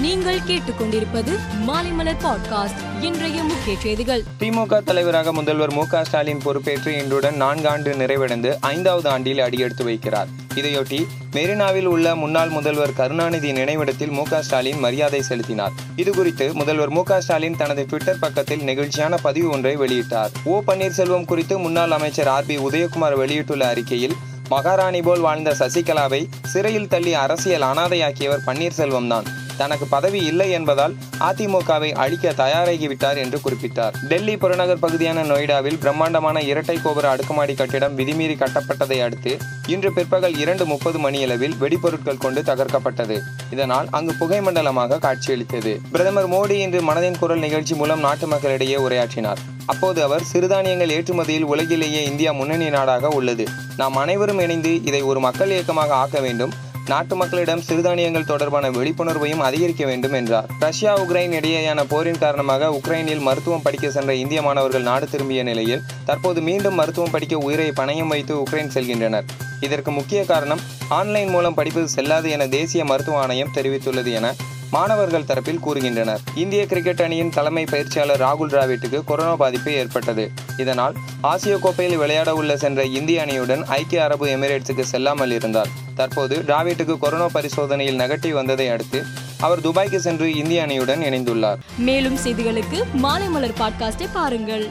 நீங்கள் கேட்டுக்கொண்டிருப்பது மாலைமலர் பாட்காஸ்ட் இன்றைய முக்கிய செய்திகள். திமுக தலைவராக முதல்வர் மு ஸ்டாலின் பொறுப்பேற்று இன்றுடன் நான்காண்டு நிறைவடைந்து ஐந்தாவது ஆண்டில் அடியெடுத்து வைக்கிறார். இதையொட்டி மெரினாவில் உள்ள முன்னாள் முதல்வர் கருணாநிதி நினைவிடத்தில் மு ஸ்டாலின் மரியாதை செலுத்தினார். இதுகுறித்து முதல்வர் மு ஸ்டாலின் தனது ட்விட்டர் பக்கத்தில் நெகிழ்ச்சியான பதிவு ஒன்றை வெளியிட்டார். ஓ பன்னீர்செல்வம் குறித்து முன்னாள் அமைச்சர் ஆர் பி உதயகுமார் வெளியிட்டுள்ள அறிக்கையில் மகாராணி போல் வாழ்ந்த சசிகலாவை சிறையில் தள்ளி அரசியல் அனாதையாக்கியவர் பன்னீர்செல்வம் தான். தனக்கு பதவி இல்லை என்பதால் அதிமுகவை அழிக்க தயாராகிவிட்டார் என்று குறிப்பிட்டார். டெல்லி புறநகர் பகுதியான நொய்டாவில் பிரம்மாண்டமான இரட்டை கோபுர அடுக்குமாடி கட்டிடம் விதிமீறி கட்டப்பட்டதை அடுத்து இன்று பிற்பகல் இரண்டு முப்பது மணியளவில் வெடிபொருட்கள் கொண்டு தகர்க்கப்பட்டது. இதனால் அங்கு புகை மண்டலமாக காட்சியளித்தது. பிரதமர் மோடி இன்று மனதின் குரல் நிகழ்ச்சி மூலம் நாட்டு மக்களிடையே உரையாற்றினார். அப்போது அவர் சிறுதானியங்கள் ஏற்றுமதியில் உலகிலேயே இந்தியா முன்னணி நாடாக உள்ளது. நாம் அனைவரும் இணைந்து இதை ஒரு மக்கள் இயக்கமாக ஆக்க வேண்டும். நாட்டு மக்களிடம் சிறுதானியங்கள் தொடர்பான விழிப்புணர்வையும் அதிகரிக்க வேண்டும் என்றார். ரஷ்யா உக்ரைன் இடையேயான போரின் காரணமாக உக்ரைனில் மருத்துவம் படிக்க சென்ற இந்திய மாணவர்கள் நாடு திரும்பிய நிலையில் தற்போது மீண்டும் மருத்துவம் படிக்க உயிரை பணயம் வைத்து உக்ரைன் செல்கின்றனர். இதற்கு முக்கிய காரணம் ஆன்லைன் மூலம் படிப்பது செல்லாது என தேசிய மருத்துவ ஆணையம் தெரிவித்துள்ளது என மாணவர்கள் தரப்பில் கூறுகின்றனர். இந்திய கிரிக்கெட் அணியின் தலைமை பயிற்சியாளர் ராகுல் டிராவிட்டுக்கு கொரோனா பாதிப்பு ஏற்பட்டது. இதனால் ஆசிய கோப்பையில் விளையாட உள்ள சென்ற இந்திய அணியுடன் ஐக்கிய அரபு எமிரேட்ஸுக்கு செல்லாமல் இருந்தார். தற்போது டிராவிட்டுக்கு கொரோனா பரிசோதனையில் நெகட்டிவ் வந்ததை அடுத்து அவர் துபாய்க்கு சென்று இந்திய அணியுடன் இணைந்துள்ளார். மேலும் செய்திகளுக்கு மாலைமலர் பாட்காஸ்டை பாருங்கள்.